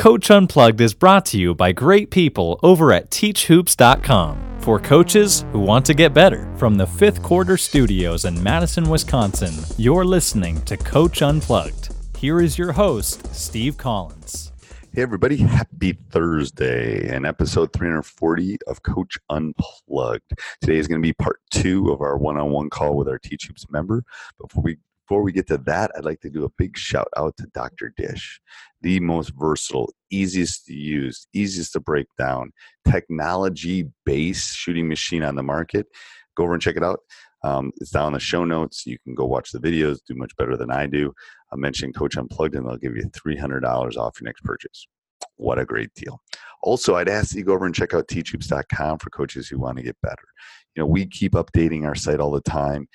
Coach Unplugged is brought to you by great people over at TeachHoops.com for coaches who want to get better. From the fifth quarter studios in Madison, Wisconsin, you're listening to Coach Unplugged. Here is your host, Steve Collins. Hey, everybody, happy Thursday and episode 340 of Coach Unplugged. Today is going to be part two of our one on one call with our Teach Hoops member. Before we before we get to that, I'd like to do a big shout out to Dr. Dish, the most versatile, easiest to use, easiest to break down, technology based shooting machine on the market. Go over and check it out. Um, it's down in the show notes. You can go watch the videos, do much better than I do. I mentioned Coach Unplugged, and they'll give you $300 off your next purchase. What a great deal. Also, I'd ask you go over and check out teachhoops.com for coaches who want to get better. You know, we keep updating our site all the time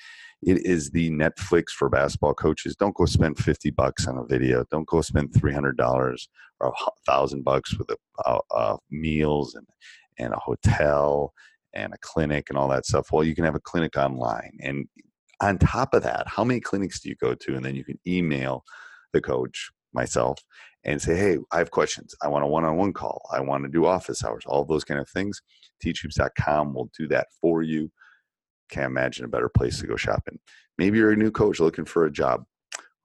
it is the Netflix for basketball coaches. Don't go spend 50 bucks on a video. Don't go spend $300 or a thousand bucks with a, meals and, and a hotel and a clinic and all that stuff. Well, you can have a clinic online. And on top of that, how many clinics do you go to? And then you can email the coach, myself, and say, hey, I have questions. I want a one on one call. I want to do office hours, all those kind of things. Teachhoops.com will do that for you can't imagine a better place to go shopping. Maybe you're a new coach looking for a job.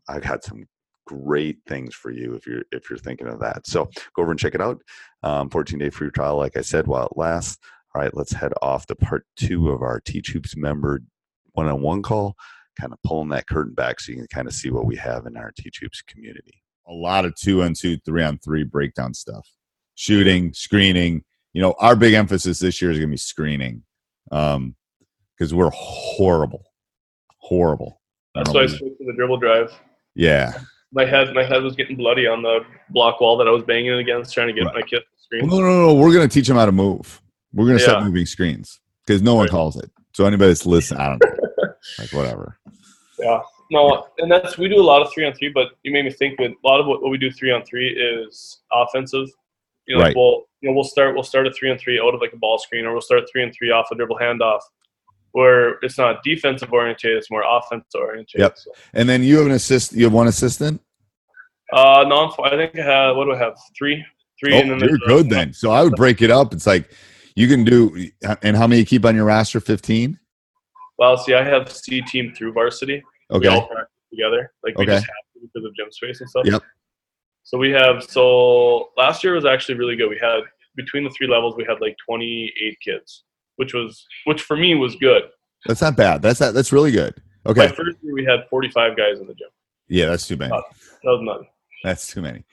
I've got some great things for you if you're if you're thinking of that. So go over and check it out. Um, 14 day free trial, like I said, while it lasts. All right, let's head off to part two of our Teach Hoops member one on one call, kind of pulling that curtain back so you can kind of see what we have in our Teach Hoops community. A lot of two on two, three on three breakdown stuff, shooting, screening. You know, our big emphasis this year is going to be screening. Um, because we're horrible, horrible. That's why I switched to the dribble drive. Yeah. My head, my head was getting bloody on the block wall that I was banging against, trying to get right. my kid screen. Well, no, no, no. We're gonna teach them how to move. We're gonna yeah. start moving screens because no one right. calls it. So anybody that's listening, I don't know, like whatever. Yeah. No, and that's we do a lot of three on three, but you made me think that a lot of what, what we do three on three is offensive. You know, right. we'll you know we'll start we'll start a three on three out of like a ball screen, or we'll start three and three off a dribble handoff, where it's not defensive oriented, it's more offensive oriented. Yep. So. And then you have an assist. You have one assistant. Uh, non. I think I have. What do I have? Three. Three. Oh, and then you're good then. So I would break it up. It's like you can do. And how many you keep on your roster? Fifteen. Well, see, I have C team through varsity. Okay. We all practice together. Like we okay. just have to because of gym space and stuff. Yep. So we have. So last year was actually really good. We had between the three levels, we had like 28 kids which was which for me was good. That's not bad. That's not, that's really good. Okay. My first year we had 45 guys in the gym. Yeah, that's too many. That was nothing. That's too many.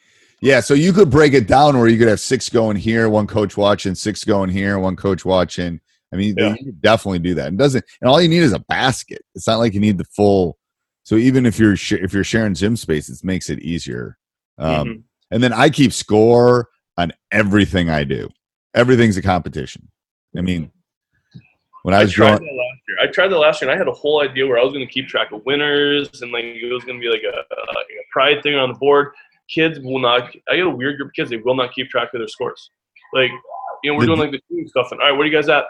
Yeah, so you could break it down where you could have six going here, one coach watching, six going here, one coach watching. I mean, yeah. you definitely do that. And doesn't and all you need is a basket. It's not like you need the full. So even if you're sh- if you're sharing gym space, it makes it easier. Um, mm-hmm. And then I keep score on everything I do. Everything's a competition. I mean, when I was I tried growing, last year. I tried that last year, and I had a whole idea where I was going to keep track of winners, and like it was going to be like a, like a pride thing on the board. kids will not. I get a weird group of kids. They will not keep track of their scores. Like, you know, we're doing like the team stuff, and all right, where are you guys at?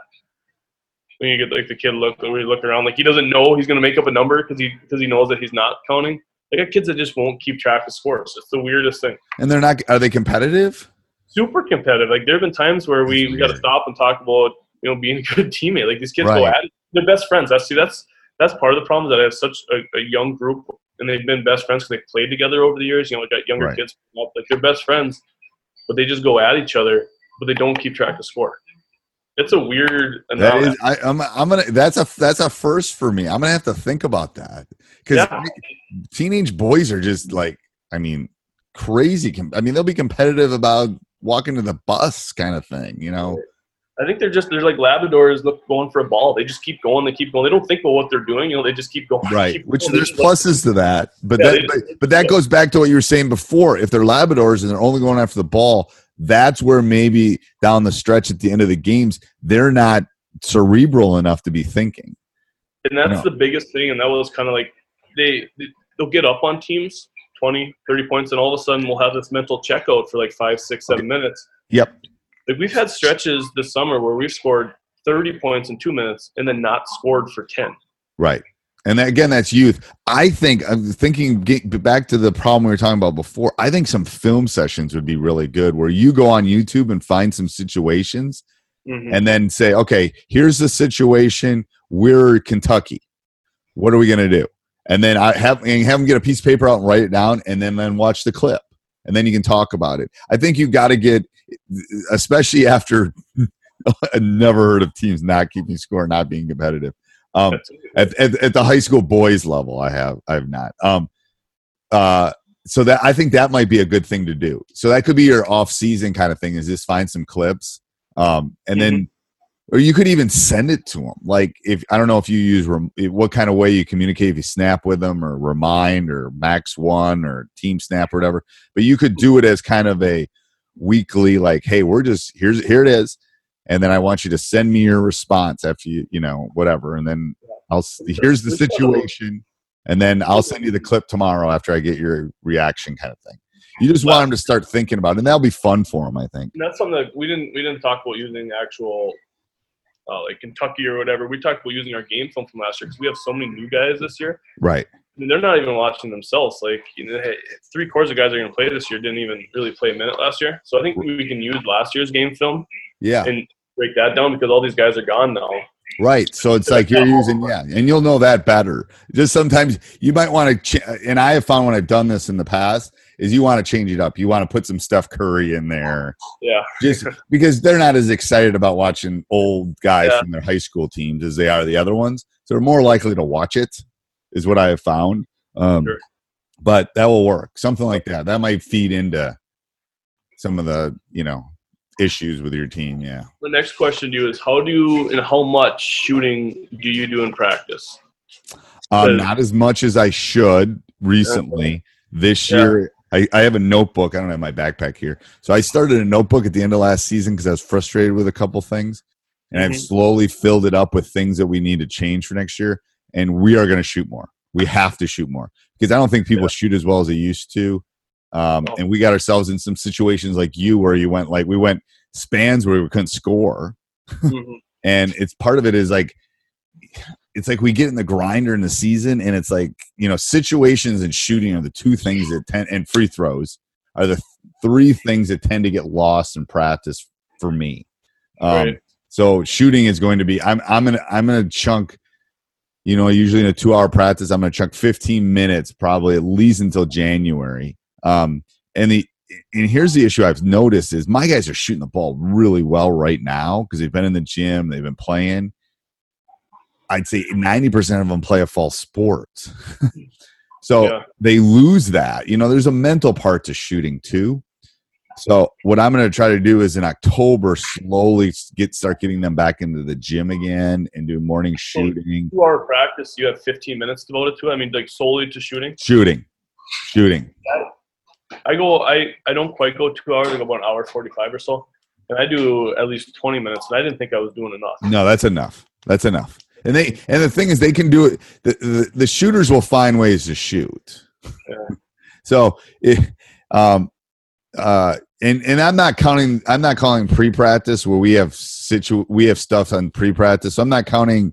When you get like the kid look, we look around, like he doesn't know he's gonna make up a number because he because he knows that he's not counting. I got kids that just won't keep track of scores. It's the weirdest thing. And they're not. Are they competitive? Super competitive. Like there have been times where we, we got to stop and talk about you know being a good teammate. Like these kids right. go at it. They're best friends. That's see that's that's part of the problem that I have such a, a young group and they've been best friends because they played together over the years. You know, like got younger right. kids up, like they're best friends, but they just go at each other, but they don't keep track of score. It's a weird. That is, I, am I'm, I'm gonna. That's a that's a first for me. I'm gonna have to think about that because yeah. teenage boys are just like, I mean, crazy. I mean, they'll be competitive about walking to the bus kind of thing. You know. I think they're just they're like Labradors look going for a ball. They just keep going. They keep going. They don't think about what they're doing. You know, they just keep going. Right. Keep Which going. there's pluses to that, but yeah, that but, but, that goes back to what you were saying before. If they're Labradors and they're only going after the ball, that's where maybe down the stretch at the end of the games they're not cerebral enough to be thinking. And that's the biggest thing. And that was kind of like they they'll get up on teams 20, 30 points, and all of a sudden we'll have this mental checkout for like five, six, seven okay. minutes. Yep like we've had stretches this summer where we've scored 30 points in two minutes and then not scored for 10. Right. And again, that's youth. I think I'm thinking back to the problem we were talking about before. I think some film sessions would be really good where you go on YouTube and find some situations mm-hmm. and then say, okay, here's the situation. We're Kentucky. What are we going to do? And then I have, and have them get a piece of paper out and write it down and then, then watch the clip and then you can talk about it. I think you got to get, especially after I never heard of teams not keeping score, not being competitive. Um, at, at, at, the high school boys level, I have, I have not. Um, uh, so that I think that might be a good thing to do. So that could be your off season kind of thing. Is just find some clips, um, and mm-hmm. then or you could even send it to them. Like if I don't know if you use rem, eh, what kind of way you communicate, if you snap with them or remind or MaxOne or TeamSnap or whatever, but you could do it as kind of a weekly, like, hey, we're just here's here it is, and then I want you to send me your response after you you know whatever, and then I'll here's the situation, and then I'll send you the clip tomorrow after I get your reaction, kind of thing. You just want them to start thinking about it, and that'll be fun for them, I think. And that's something that we didn't we didn't talk about using actual uh, like Kentucky or whatever. We talked about using our game film from last year because we have so many new guys this year. Right. I mean, they're not even watching themselves. Like, you know, hey, three quarters of guys are going to play this year didn't even really play a minute last year. So I think we can use last year's game film. Yeah. And break that down because all these guys are gone now. Right. So it's like you're using, yeah, and you'll know that better. Just sometimes you might want to, ch- and I have found when I've done this in the past, is you want to change it up. You want to put some Steph Curry in there. Yeah. Just because they're not as excited about watching old guys yeah. from their high school teams as they are the other ones. So they're more likely to watch it, is what I have found. Um, sure. But that will work. Something like that. That might feed into some of the, you know, issues with your team. Yeah. The next question to you is how do you and how much shooting do you do in practice? Uh, not as much as I should recently. This year, I, I have a notebook. I don't have my backpack here. So I started a notebook at the end of last season because I was frustrated with a couple things. And mm-hmm. I've slowly filled it up with things that we need to change for next year. And we are going to shoot more. We have to shoot more because I don't think people yeah. shoot as well as they used to. Um, oh. And we got ourselves in some situations like you where you went like we went spans where we couldn't score. Mm-hmm. and it's part of it is like it's like we get in the grinder in the season and it's like you know situations and shooting are the two things that tend and free throws are the th- three things that tend to get lost in practice for me. Um, right. so shooting is going to be i'm i'm gonna i'm gonna chunk you know usually in a two hour practice i'm gonna chunk 15 minutes probably at least until january. Um, and the and here's the issue I've noticed is my guys are shooting the ball really well right now because they've been in the gym, they've been playing, I'd say 90% of them play a false sport. so yeah. they lose that. You know, there's a mental part to shooting too. So what I'm going to try to do is in October, slowly get start getting them back into the gym again and do morning shooting. Two hour practice, you have 15 minutes devoted to. it. I mean, like solely to shooting. Shooting, shooting. I go. I I don't quite go two hours. I go about an hour 45 or so, and I do at least 20 minutes. And I didn't think I was doing enough. No, that's enough. That's enough. And they and the thing is, they can do it. The, the, the shooters will find ways to shoot. Yeah. so it, Um, uh, and and I'm not counting. I'm not calling pre-practice where we have situ. We have stuff on pre-practice. So I'm not counting.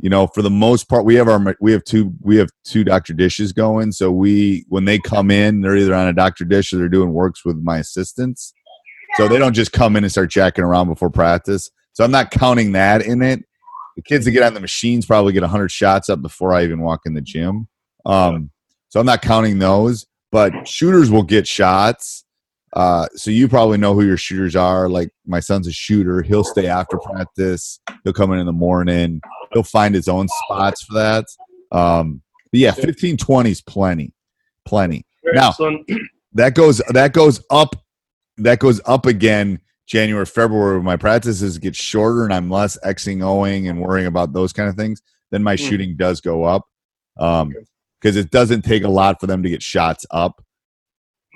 You know, for the most part, we have our we have two we have two doctor dishes going. So we when they come in, they're either on a doctor dish or they're doing works with my assistants. So they don't just come in and start jacking around before practice. So I'm not counting that in it. The kids that get on the machines probably get 100 shots up before I even walk in the gym. Um, so I'm not counting those. But shooters will get shots uh, so you probably know who your shooters are. Like my son's a shooter. He'll stay after practice. He'll come in in the morning. He'll find his own spots for that. Um, but yeah, 15, 20 is plenty, plenty. Now that goes that goes up that goes up again January, February. My practices get shorter and I'm less xing, oing, and worrying about those kind of things, then my mm. shooting does go up. Um, because it doesn't take a lot for them to get shots up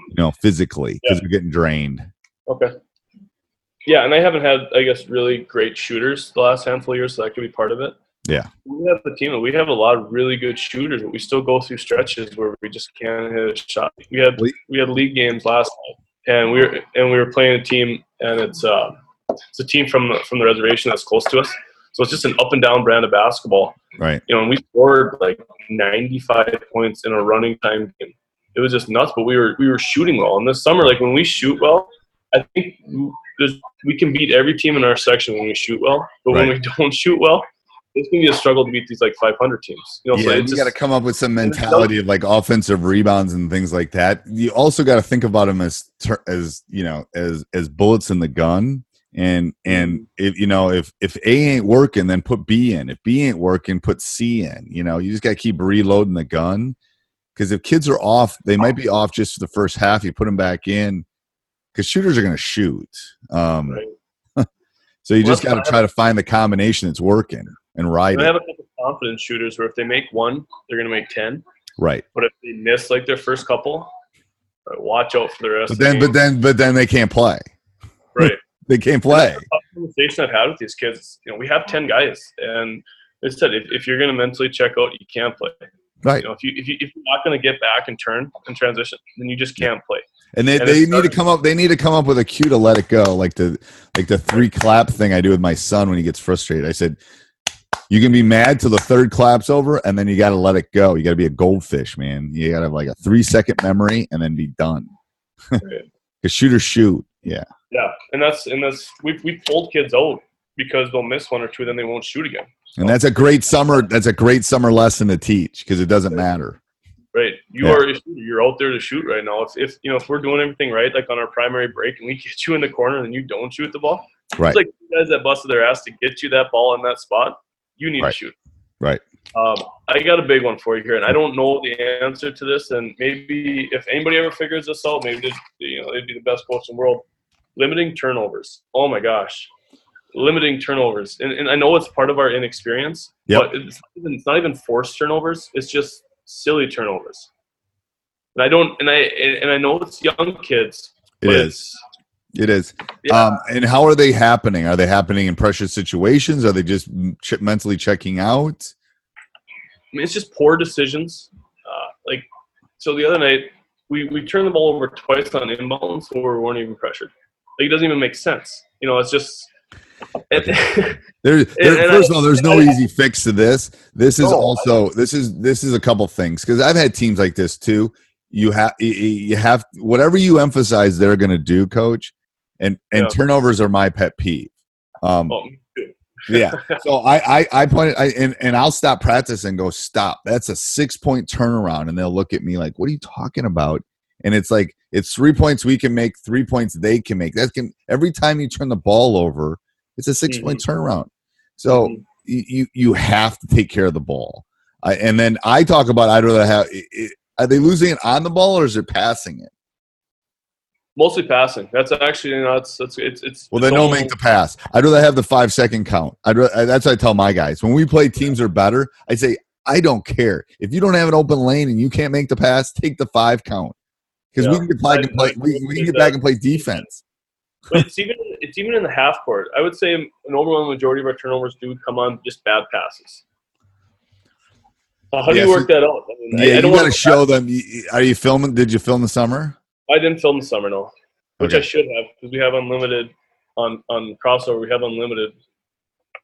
you know, physically because yeah. we're getting drained. Okay. Yeah, and I haven't had, I guess, really great shooters the last handful of years, so that could be part of it. Yeah. We have a team. We have a lot of really good shooters, but we still go through stretches where we just can't hit a shot. We had we had league games last night, and we were and we were playing a team, and it's uh, it's a team from the, from the reservation that's close to us. So it's just an up and down brand of basketball. Right. You know, and we scored like 95 points in a running time game it was just nuts. But we were we were shooting well. And this summer, like when we shoot well, I think we can beat every team in our section when we shoot well. But right. when we don't shoot well, it's going to be a struggle to beat these like 500 teams. You know, yeah, so you got to come up with some mentality of like offensive rebounds and things like that. You also got to think about them as as you know as as bullets in the gun. And and mm-hmm. if you know if if A ain't working, then put B in. If B ain't working, put C in. You know, you just got to keep reloading the gun because if kids are off, they might be off just for the first half. You put them back in because shooters are going to shoot. Um, right. so you well, just got to try to find the combination that's working and ride. I have a couple confidence shooters where if they make one, they're going to make ten. Right. But if they miss like their first couple, uh, watch out for the rest. But then, the but then, but then they can't play. Right. they can't play. conversation I've had with these kids. You know, we have ten guys, and they said if, if you're going to mentally check out, you can't play. Right. You know, if you if you if you're not going to get back and turn and transition, then you just can't play. And they, and they need to come up. They need to come up with a cue to let it go, like the like the three clap thing I do with my son when he gets frustrated. I said, "You can be mad till the third clap's over, and then you got to let it go. You got to be a goldfish, man. You got to have like a three second memory, and then be done." Because shoot or shoot, yeah. Yeah, and that's and that's we we pulled kids out because they'll miss one or two, then they won't shoot again. And that's a great summer. That's a great summer lesson to teach because it doesn't matter. Right, you yeah. are you're out there to shoot right now. If, if you know if we're doing everything right, like on our primary break, and we get you in the corner and you don't shoot the ball, right? It's like guys that busted their ass to get you that ball in that spot. You need right. to shoot. Right. Um, I got a big one for you here, and I don't know the answer to this. And maybe if anybody ever figures this out, maybe you know they'd be the best coach in the world. Limiting turnovers. Oh my gosh, limiting turnovers. And, and I know it's part of our inexperience, yep. but it's not, even, it's not even forced turnovers. It's just silly turnovers. And I don't, and I, and I know it's young kids. It is. It is. Yeah. Um, and how are they happening? Are they happening in pressure situations? Are they just ch- mentally checking out? I mean, it's just poor decisions. Uh, like, so the other night, we, we turned the ball over twice on inbounds where we weren't even pressured. Like, it doesn't even make sense. You know, it's just there, there first of all, there's no easy fix to this. This is also this is this is a couple things because I've had teams like this too. You have you have whatever you emphasize they're going to do, coach, and and yeah. turnovers are my pet peeve. Um, oh, yeah. So I I, I pointed I and, and I'll stop practice and go stop. That's a six point turnaround, and they'll look at me like, "What are you talking about?" And it's like it's three points we can make, three points they can make. That can every time you turn the ball over, it's a 6 mm-hmm. point turnaround. So mm-hmm. you you have to take care of the ball. Uh, and then I talk about I'd rather have. It, are they losing it on the ball or is it passing it? Mostly passing. That's actually you know, it's it's it's, it's well. They don't make the pass. I'd rather have the five second count. I'd rather, that's what I tell my guys when we play teams are better. I say I don't care if you don't have an open lane and you can't make the pass. Take the five count because yeah. we can get back and play. We, we can get back and play defense. But it's even it's even in the half court. I would say an overwhelming majority of our turnovers do come on just bad passes. How do yeah, you work so, that out? I mean, yeah, I, I you got to show them. Are you filming? Did you film the summer? I didn't film the summer no, which okay. I should have because we have unlimited on on Krossover. We have unlimited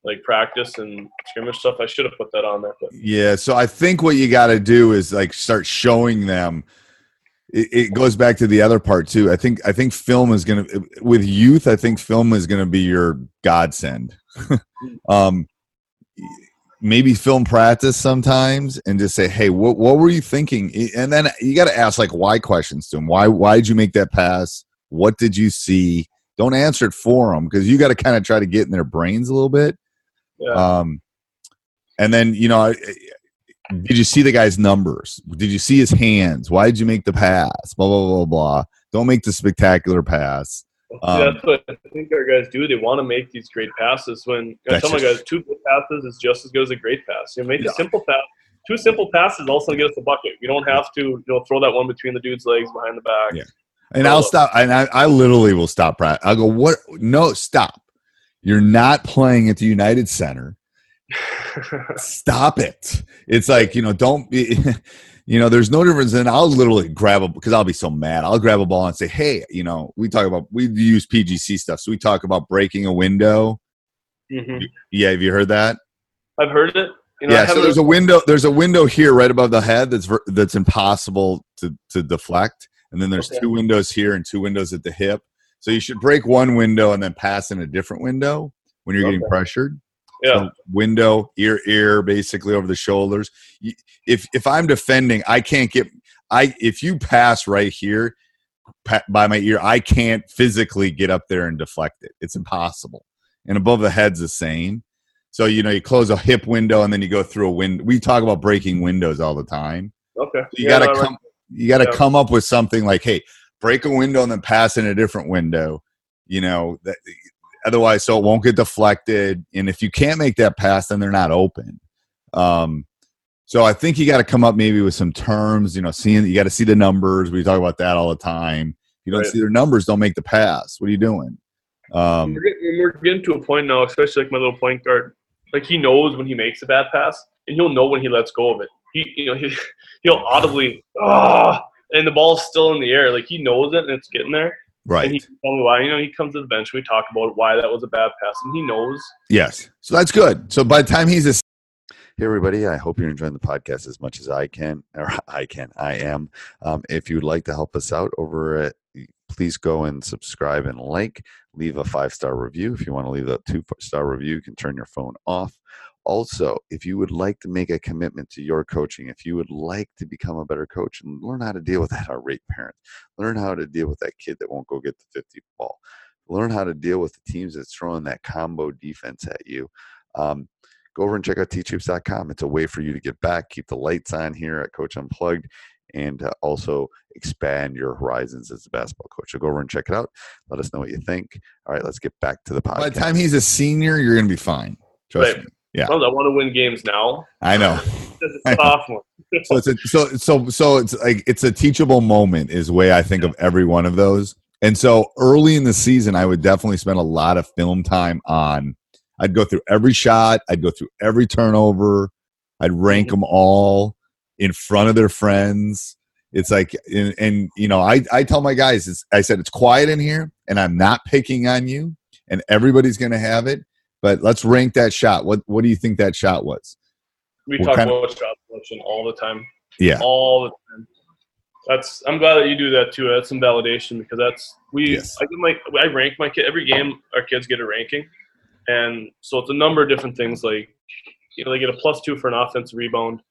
like practice and scrimmage stuff. I should have put that on there. But. Yeah, so I think what you got to do is like start showing them. It, it, goes back to the other part too. I think I think film is gonna with youth. I think film is gonna be your godsend. um, maybe film practice sometimes and just say, "Hey, what what were you thinking?" And then you got to ask like why questions to them. Why why did you make that pass? What did you see? Don't answer it for them because you got to kind of try to get in their brains a little bit. Yeah. Um, and then you know, did you see the guy's numbers? Did you see his hands? Why did you make the pass? Blah blah blah blah. Don't make the spectacular pass. Um, yeah, that's what I think our guys do. They want to make these great passes. When I tell my guys, two good passes is just as good as a great pass. You know, make yeah. a simple pass. Two simple passes also get us a bucket. We don't have to, you know, throw that one between the dude's legs behind the back. Yeah. And I'll stop. And I, I literally will stop. I'll go. What? No, stop. You're not playing at the United Center. stop it. It's like you know, don't be. you know, there's no difference. And I'll literally grab a because I'll be so mad. I'll grab a ball and say, "Hey, you know, we talk about we use PGC stuff, so we talk about breaking a window." Mm-hmm. Yeah, have you heard that? I've heard it. You know, yeah, so there's a window. There's a window here, right above the head. That's that's impossible to to deflect, and then there's okay. two windows here and two windows at the hip. So you should break one window and then pass in a different window when you're okay. getting pressured. Yeah. Window, ear, ear, basically over the shoulders. If if I'm defending, I can't get. I if you pass right here by my ear, I can't physically get up there and deflect it. It's impossible. And above the head's the same. So you know, you close a hip window and then you go through a window. We talk about breaking windows all the time. Okay. So you yeah, got to come. Right. You got to yeah. come up with something like, "Hey, break a window and then pass in a different window." You know that otherwise so it won't get deflected. And if you can't make that pass then they're not open. Um, so i think you got to come up maybe with some terms you know seeing you got to see the numbers. We talk about that all the time. If you don't right. see their numbers don't make the pass. What are you doing? Um, we're, getting, we're getting to a point now especially like my little point guard like he knows when he makes a bad pass and he'll know when he lets go of it. He you know he, he'll audibly ah, and the ball's still in the air. Like he knows it and it's getting there Right. And he tell me why. You know, he comes to the bench. We talk about why that was a bad pass, and he knows. Yes. So that's good. So by the time he's a Hey everybody! I hope you're enjoying the podcast as much as I can, or I can. I am. Um, if you'd like to help us out over at, please go and subscribe and like. Leave a five star review. If you want to leave a two star review, you can turn your phone off. Also, if you would like to make a commitment to your coaching, if you would like to become a better coach and learn how to deal with that irate parent, learn how to deal with that kid that won't go get the 50 ball, learn how to deal with the teams that's throwing that combo defense at you. Um, go over and check out teachhoops.com. It's a way for you to get back, keep the lights on here at Coach Unplugged, and uh, also expand your horizons as a basketball coach. So go over and check it out. Let us know what you think. All right, let's get back to the podcast. By the time he's a senior, you're going to be fine. Trust right. me. Yeah. I want to win games now. I know. it's sophomore. so it's a, so so so it's like it's a teachable moment is the way I think of every one of those. And so early in the season, I would definitely spend a lot of film time on. I'd go through every shot. I'd go through every turnover. I'd rank mm-hmm. them all in front of their friends. It's like, and, and you know, I, I tell my guys, I said, it's quiet in here and I'm not picking on you and everybody's going to have it. But let's rank that shot. What what do you think that shot was? We what talk about of, shot selection all the time. Yeah, all the time. That's I'm glad that you do that too. That's some validation because that's we. Yes. I my I rank my kid every game. Our kids get a ranking, and so it's a number of different things. Like you know, they get a plus two for an offensive rebound.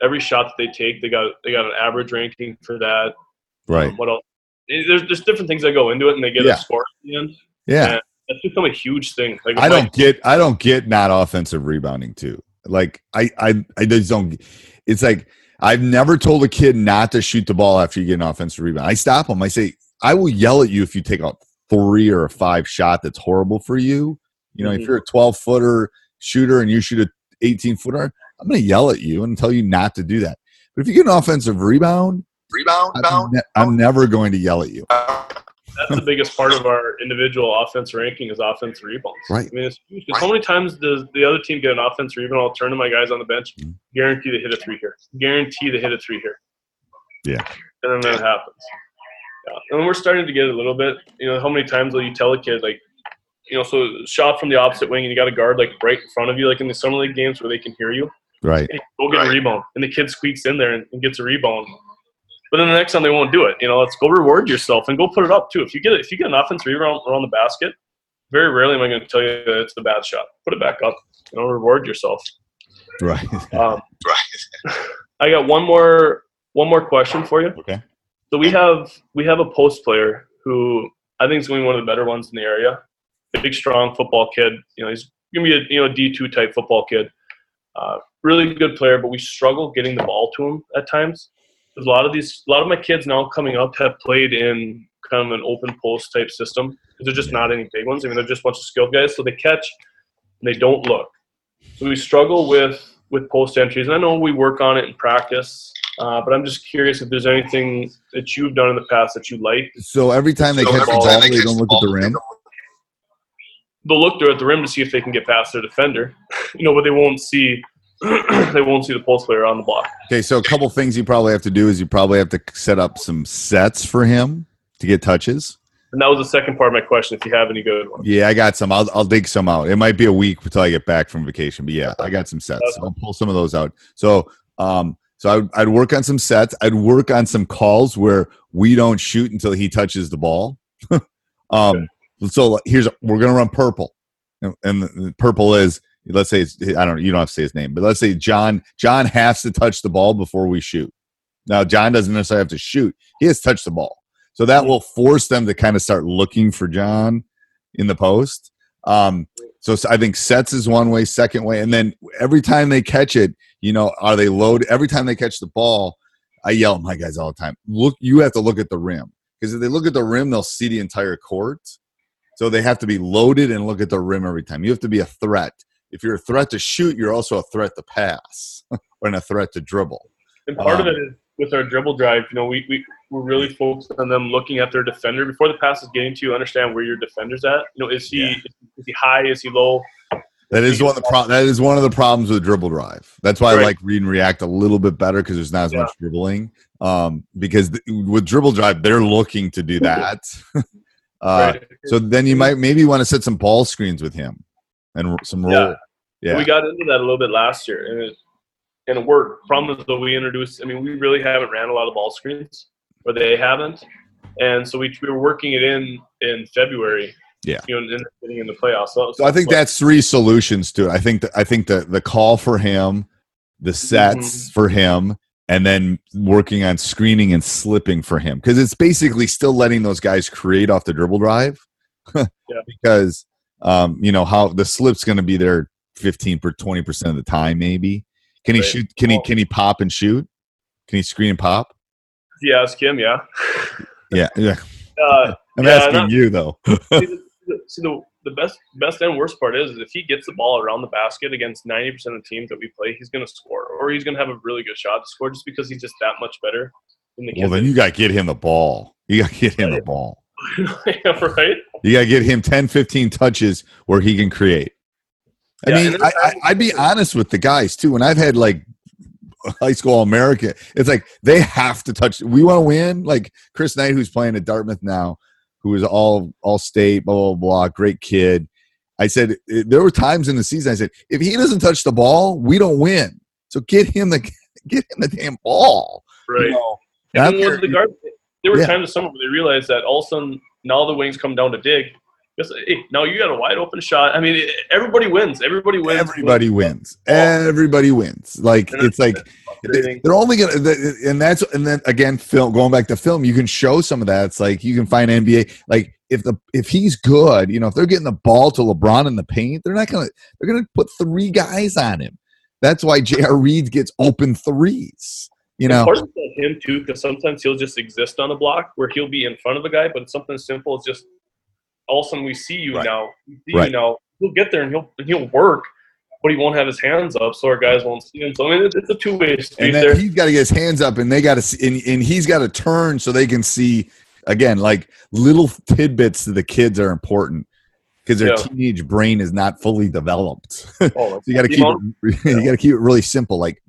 Every shot that they take, they got they got an average ranking for that. Right. Um, what else? There's there's different things that go into it, and they get yeah. a score at the end. Yeah. And that's become a huge thing. Like I don't get I don't get not offensive rebounding too. Like I I I just don't. It's like I've never told a kid not to shoot the ball after you get an offensive rebound. I stop them. I say I will yell at you if you take a three or a five shot that's horrible for you. You know, mm-hmm. if you're a 12 footer shooter and you shoot a 18 footer, I'm going to yell at you and tell you not to do that. But if you get an offensive rebound, rebound, I'm, ne- I'm never going to yell at you. That's the biggest part of our individual offense ranking is offense rebounds. Right. I mean, it's huge. Right. How many times does the other team get an offense rebound? I'll turn to my guys on the bench. Mm-hmm. Guarantee they hit a three here. Guarantee they hit a three here. Yeah. And then that happens. Yeah, and we're starting to get a little bit. You know, how many times will you tell a kid like, you know, so shot from the opposite wing and you got a guard like right in front of you, like in the summer league games where they can hear you. Right. Hey, go get right. a rebound, and the kid squeaks in there and, and, gets a rebound. But then the next time they won't do it. You know, let's go reward yourself and go put it up too. If you get it, if you get an offensive rebound around the basket, very rarely am I going to tell you that it's a bad shot. Put it back up. You know, reward yourself. Right. Um, right. I got one more one more question for you. Okay. So we have we have a post player who I think is going to be one of the better ones in the area. Big, strong football kid. You know, he's going to be a you know D two type football kid. Uh, really good player, but we struggle getting the ball to him at times. A lot of these, a lot of my kids now coming up have played in kind of an open post type system. They're just not any big ones. I mean, they're just a bunch of skilled guys, so they catch and they don't look. So we struggle with with post entries, and I know we work on it in practice. Uh, but I'm just curious if there's anything that you've done in the past that you like. So every time they so catch the ball, they, they don't look at the rim. They'll look there at the rim to see if they can get past their defender, you know, but they won't see they won't see the post player on the block. Okay, so a couple things you probably have to do is you probably have to set up some sets for him to get touches. And that was the second part of my question. If you have any good ones, yeah, I got some. I'll I'll dig some out. It might be a week until I get back from vacation, but yeah, I got some sets. So I'll pull some of those out. So um, so I'd, I'd work on some sets. I'd work on some calls where we don't shoot until he touches the ball. um, so here's we're gonna run purple, and, and purple is let's say it's I don't you don't have to say his name, but let's say John John has to touch the ball before we shoot. Now John doesn't necessarily have to shoot; he has touched the ball. So that will force them to kind of start looking for John in the post. Um, so I think sets is one way, second way, and then every time they catch it, you know, are they loaded? Every time they catch the ball, I yell at my guys all the time. Look, you have to look at the rim because if they look at the rim, they'll see the entire court. So they have to be loaded and look at the rim every time. You have to be a threat. If you're a threat to shoot, you're also a threat to pass and a threat to dribble. And part um, of it is with our dribble drive, you know, we, we, we're really focused on them looking at their defender before the pass is getting to you, understand where your defender's at. You know, is he yeah. is he high? Is he low? That is one of the pro- that is one of the problems with dribble drive. That's why right. I like read and react a little bit better because there's not as yeah. much dribbling. Um, because th- with dribble drive, they're looking to do that. uh, right. So then you might maybe want to set some ball screens with him and some roll. Yeah. yeah. we got into that a little bit last year, and it and it worked. Problems that we introduced. I mean, we really haven't ran a lot of ball screens, or they haven't, and so we, we were working it in in February. Yeah, you know, getting in the playoffs. So, so I think that's three solutions to it. I think that I think the the call for him, the sets mm-hmm. for him, and then working on screening and slipping for him because it's basically still letting those guys create off the dribble drive. yeah. Because um, you know how the slip's going to be there 15 per 20 percent of the time maybe can he right. shoot? Can he can he pop and shoot? Can he screen and pop? you ask him. Yeah. yeah, yeah. Uh, I'm yeah, asking not, you though. see, the, see the, the best best and worst part is, is if he gets the ball around the basket against 90% of the teams that we play, he's going to score, or he's going to have a really good shot to score, just because he's just that much better. Than the well, then you got to get him the ball. You got to get him the ball. yeah, right. You got to get him 10, 15 touches where he can create. I yeah, mean, I, I, would be honest with the guys too. When I've had like high school America, it's like they have to touch. We want to win. Like Chris Knight, who's playing at Dartmouth now, who is all all state, blah blah blah, great kid. I said eh, there were times in the season. I said if he doesn't touch the ball, we don't win. So get him the get him the damn ball. Right. You know, and the guard, there were yeah. times in the summer where they realized that all of a sudden now the wings come down to dig hey, now you got a wide open shot. I mean, everybody wins. Everybody wins. Everybody wins. Everybody wins. Like it's like they're only gonna, and that's and then again, film. Going back to film, you can show some of that. It's like you can find NBA. Like if the if he's good, you know, if they're getting the ball to LeBron in the paint, they're not gonna they're gonna put three guys on him. That's why J.R. Reed gets open threes. You know, part of him too, because sometimes he'll just exist on a block where he'll be in front of a guy, but something simple is just all of a sudden we see you right. now. We see right. you now. He'll get there and he'll and he'll work, but he won't have his hands up, so our guys won't see him. So I mean, it's, it's a two way street. And then there. he's got to get his hands up, and they got to see, and, and he's got to turn so they can see. Again, like little tidbits to the kids are important because their yeah. teenage brain is not fully developed. Oh, so you got to keep it, you got to keep it really simple, like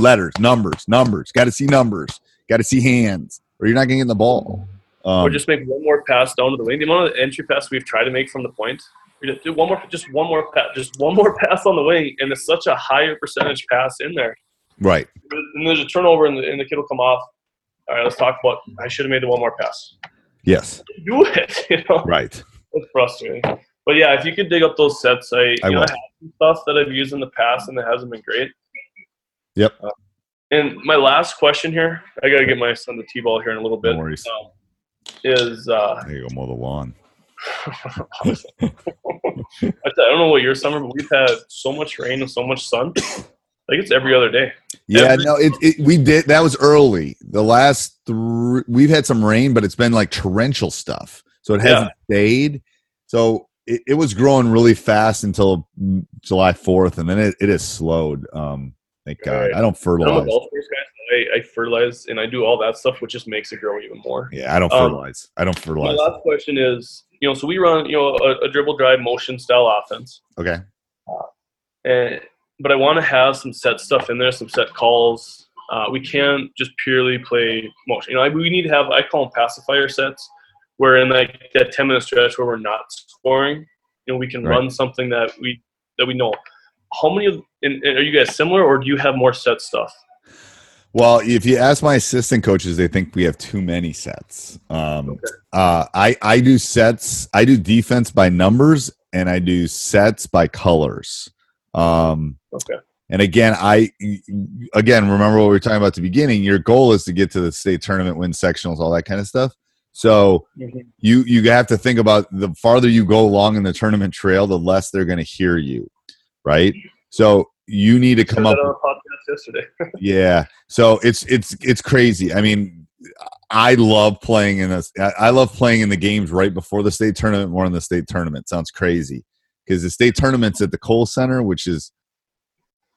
letters, numbers, numbers. Got to see numbers. Got to see hands, or you're not getting the ball. Um, or just make one more pass down to the wing. The amount of entry pass we've tried to make from the point, we just do one more, just one more pass, just one more pass on the wing, and it's such a higher percentage pass in there. right. And there's a turnover, and the, and the kid will come off. All right, let's talk about. I should have made the one more pass. Yes. Do it, you know. Right. It's frustrating. But yeah, if you could dig up those sets, I, I you know. I have some stuff that I've used in the past and it hasn't been great. Yep. Uh, and my last question here, I gotta get my son the t-ball here in a little bit. No worries. Um, is uh, There you go. Mow the lawn. I don't know what your summer, but we've had so much rain and so much sun. Like it's every other day. Yeah, Every- no, it, it we did that was early. The last three we've had some rain, but it's been like torrential stuff. So it hasn't stayed. So it, it was growing really fast until July 4th, and then it, it has slowed. Um, thank God. Right. I don't fertilize. golf course guy. so I, I fertilize and I do all that stuff, which just makes it grow even more. Yeah, I don't Um, fertilize. I don't fertilize. My last question is, you know, so we run, you know, a, a dribble drive motion style offense. Okay. and but I want to have some set stuff in there, some set calls. Uh, we can't just purely play motion. You know, I, we need to have I call them pacifier sets, where in like that ten minute stretch where we're not scoring, you know, we can Right. run something that we that we know. How many of and, and are you guys similar, or do you have more set stuff? Well, if you ask my assistant coaches, they think we have too many sets. Um, uh, I I do sets. I do defense by numbers, and I do sets by colors. Um, Okay. and again, I again remember what we were talking about at the beginning. Your goal is to get to the state tournament, win sectionals, all that kind of stuff. So you you have to think about the farther you go along in the tournament trail, the less they're going to hear you, right? So you need to come up. on a podcast yesterday. Yeah. So it's it's it's crazy. I mean, I love playing in this. I I love playing in the games right before the state tournament, more in the state tournament. Sounds crazy because the state tournament's at the Kohl Center, which is,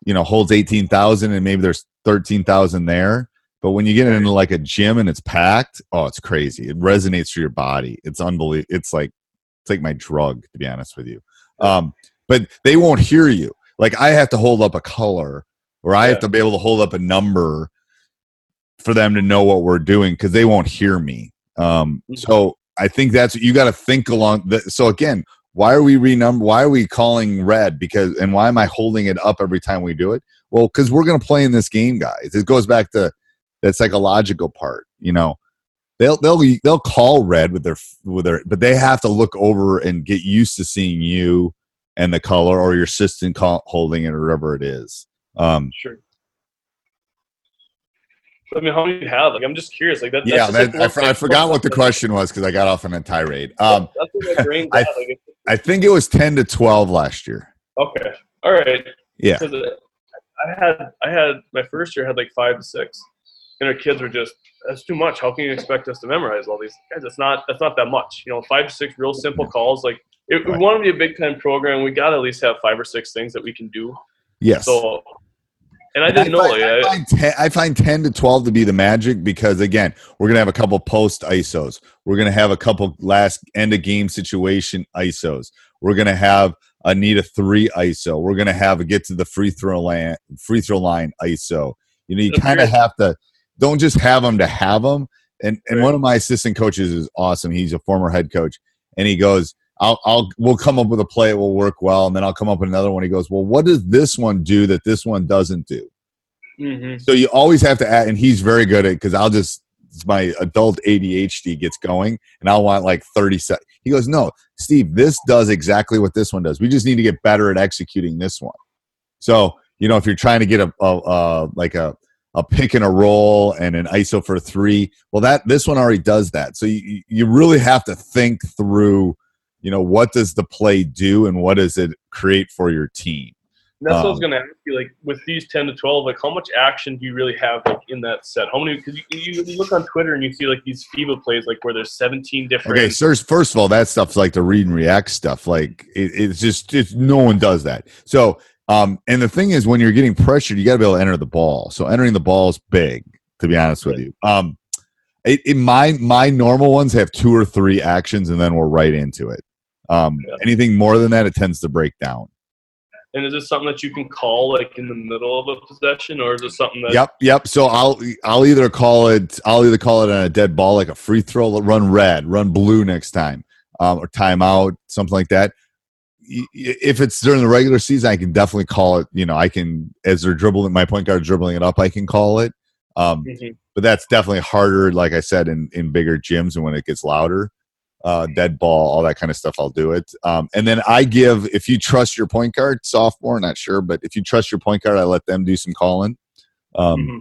you know, holds eighteen thousand, and maybe there's thirteen thousand there. But when you get into like a gym and it's packed, oh, it's crazy. It resonates through your body. It's unbelievable. It's like it's like my drug, to be honest with you. Um, but they won't hear you. Like I have to hold up a color, or I have to be able to hold up a number for them to know what we're doing because they won't hear me. Um, Mhm. so I think that's you got to think along. The, so again, why are we renumber? Why are we calling red? Because and why am I holding it up every time we do it? Well, because we're going to play in this game, guys. It goes back to that psychological part. You know, they'll they'll they'll call red with their with their, but they have to look over and get used to seeing you and the color or your assistant call, holding it or whatever it is. Um, Sure. I mean, how many you have? Like, I'm just curious. Like that. yeah, that, like, I, I forgot what the question was because I got off on a tirade. Um, that's what my brain's I- it's- I think it was ten to twelve last year. okay, all right. Yeah, because I had I had my first year had like five to six, and our kids were just that's too much. How can you expect us to memorize all these guys? That's not that's not that much. You know, five to six real simple calls. Like if we want to be a big time program, we got to at least have five or six things that we can do. yes. So, and I didn't know. find, Like, I, I, find 10, I find 10 to 12 to be the magic because, again, we're going to have a couple post ISOs. We're going to have a couple last end of game situation ISOs. We're going to have a need a three ISO. We're going to have a get to the free throw line, free throw line ISO. You know, you kind of have to, don't just have them to have them. And, and Right. one of my assistant coaches is awesome. He's a former head coach. And he goes, I'll, I'll, we'll come up with a play. It will work well. And then I'll come up with another one. He goes, well, what does this one do that this one doesn't do? Mhm. So you always have to add, and he's very good at because I'll just my adult ADHD gets going, and I'll want like thirty seconds. He goes, "No, Steve, this does exactly what this one does. We just need to get better at executing this one." So you know, if you're trying to get a, a, a like a a pick and a roll and an ISO for three, well, that this one already does that. So you you really have to think through, you know, what does the play do and what does it create for your team. And that's what I was Um, going to ask you. Like with these ten to twelve, like how much action do you really have like in that set? How many? Because you, you, look on Twitter and you see like these FIBA plays, like where there's seventeen different. Okay, first, first of all, that stuff's like the read and react stuff. Like it, it's just, it's no one does that. So, um, and the thing is, when you're getting pressured, you got to be able to enter the ball. So entering the ball is big, to be honest with you. Um, it, it, my my normal ones have two or three actions, and then we're right into it. Um, Yeah. anything more than that, it tends to break down. And is this something that you can call like in the middle of a possession, or is it something that? Yep, yep. So I'll I'll either call it I'll either call it on a dead ball like a free throw, run red, run blue next time, um, or timeout, something like that. If it's during the regular season, I can definitely call it. You know, I can as they're dribbling my point guard dribbling it up, I can call it. Um, mm-hmm. But that's definitely harder, like I said, in in bigger gyms and when it gets louder uh, dead ball, all that kind of stuff. I'll do it. Um, and then I give, if you trust your point guard, sophomore, not sure, but if you trust your point guard, I let them do some calling. Um, mm-hmm.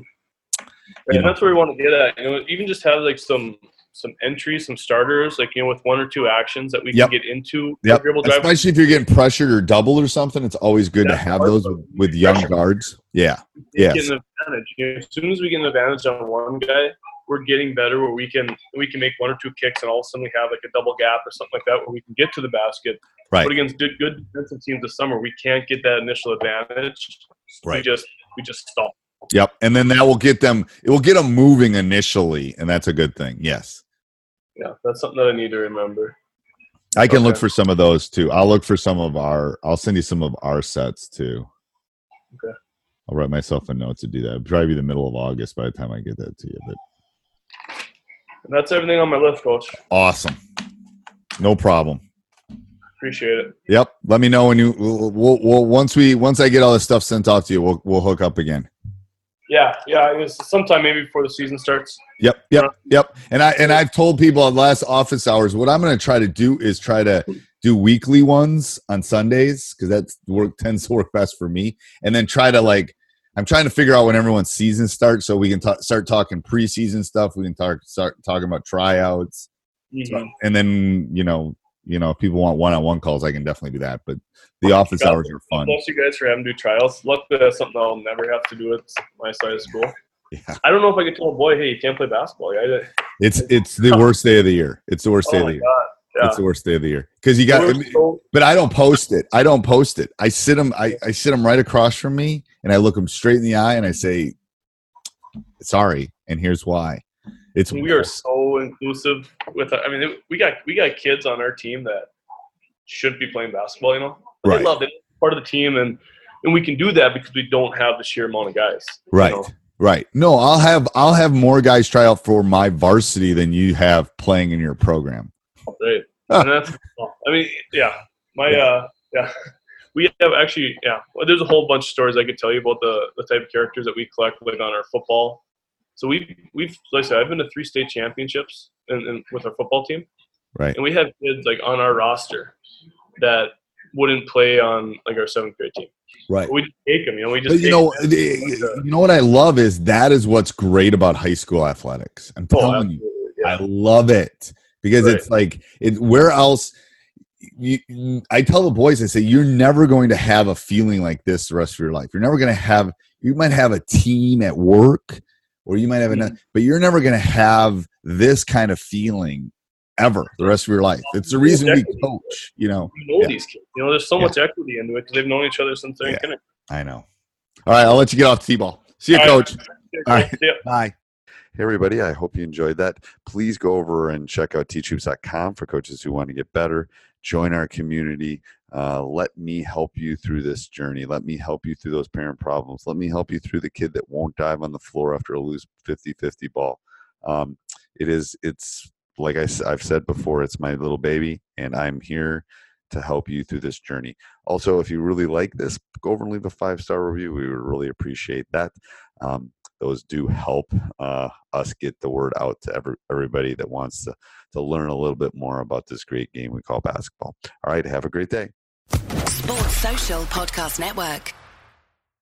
And that's where we want to get at. You know, even just have like some some entries, some starters, like you know, with one or two actions that we yep. can get into. Yep. Especially if you're getting pressured or doubled or something, it's always good to have those with, with young guards. Yeah. Yeah. You know, as soon as we get an advantage on one guy, we're getting better where we can we can make one or two kicks and all of a sudden we have like a double gap or something like that where we can get to the basket. Right. But against good, good defensive teams this summer, we can't get that initial advantage. Right. We just we just stop. Yep. And then that will get them it will get them moving initially, and that's a good thing. Yes. Yeah, that's something that I need to remember. I can okay. look for some of those too. I'll look for some of our I'll send you some of our sets too. Okay. I'll write myself a note to do that. It'll probably be the middle of August by the time I get that to you. But and that's everything on my list, coach. Awesome. No problem. Appreciate it. Yep. Let me know when you we'll, we'll, we'll once we once I get all this stuff sent off to you, we'll we'll hook up again. Yeah, yeah. It was sometime maybe before the season starts. Yep, yep, yep. And I and I've told people at last office hours what I'm going to try to do is try to do weekly ones on Sundays because that work tends to work best for me, and then try to like I'm trying to figure out when everyone's season starts so we can t- start talking preseason stuff. We can talk start talking about tryouts, mm-hmm. and then you know, you know, if people want one-on-one calls, I can definitely do that. But the office hours are fun. Most you guys for having to do trials. Luckily, that's something I'll never have to do at my side of school. Yeah. I don't know if I could tell a boy, "Hey, you can't play basketball." Yeah, it's it's the worst day of the year. It's the worst oh day of the year. God. Yeah. It's the worst day of the year because you got. but I don't post it. I don't post it. I sit them. I, I sit them right across from me, and I look them straight in the eye, and I say, "Sorry," and here's why. It's we are so inclusive with. I mean, we got we got kids on our team that should be playing basketball. You know, right. they love it. Part of the team, and and we can do that because we don't have the sheer amount of guys. Right. You know? Right. No, I'll have I'll have more guys try out for my varsity than you have playing in your program. Right. that's, I mean, yeah, my, yeah. uh, yeah, we have actually, yeah, well, there's a whole bunch of stories I could tell you about the, the type of characters that we collect like on our football. So we've, we've, like I said, I've been to three state championships in, with our football team. Right. And we have kids like on our roster that wouldn't play on like our seventh grade team. Right. But we just take them, you know. We just you know, you know what I love is that is what's great about high school athletics. I'm oh, telling oh, you, yeah. I love it because right. it's like it, where else you, I tell the boys, I say, you're never going to have a feeling like this the rest of your life. You're never going to have, you might have a team at work or you might have mm-hmm. another, but you're never going to have this kind of feeling ever the rest of your life. It's the reason we coach, you know. You know yeah. these kids. You know, there's so yeah. much equity into it because they've known each other since they're yeah. I know. All right, I'll let you get off the T-ball. See you, All coach. Right. All right. Bye. Hey, everybody, I hope you enjoyed that. Please go over and check out teachhoops.com for coaches who want to get better. Join our community. Uh, let me help you through this journey. Let me help you through those parent problems. Let me help you through the kid that won't dive on the floor after a loose 50 50 ball. Um, it is, it's like I, I've said before, it's my little baby, and I'm here to help you through this journey. Also, if you really like this, go over and leave a five star review. We would really appreciate that. Um, those do help uh, us get the word out to every, everybody that wants to, to learn a little bit more about this great game we call basketball. All right, have a great day. Sports Social Podcast Network.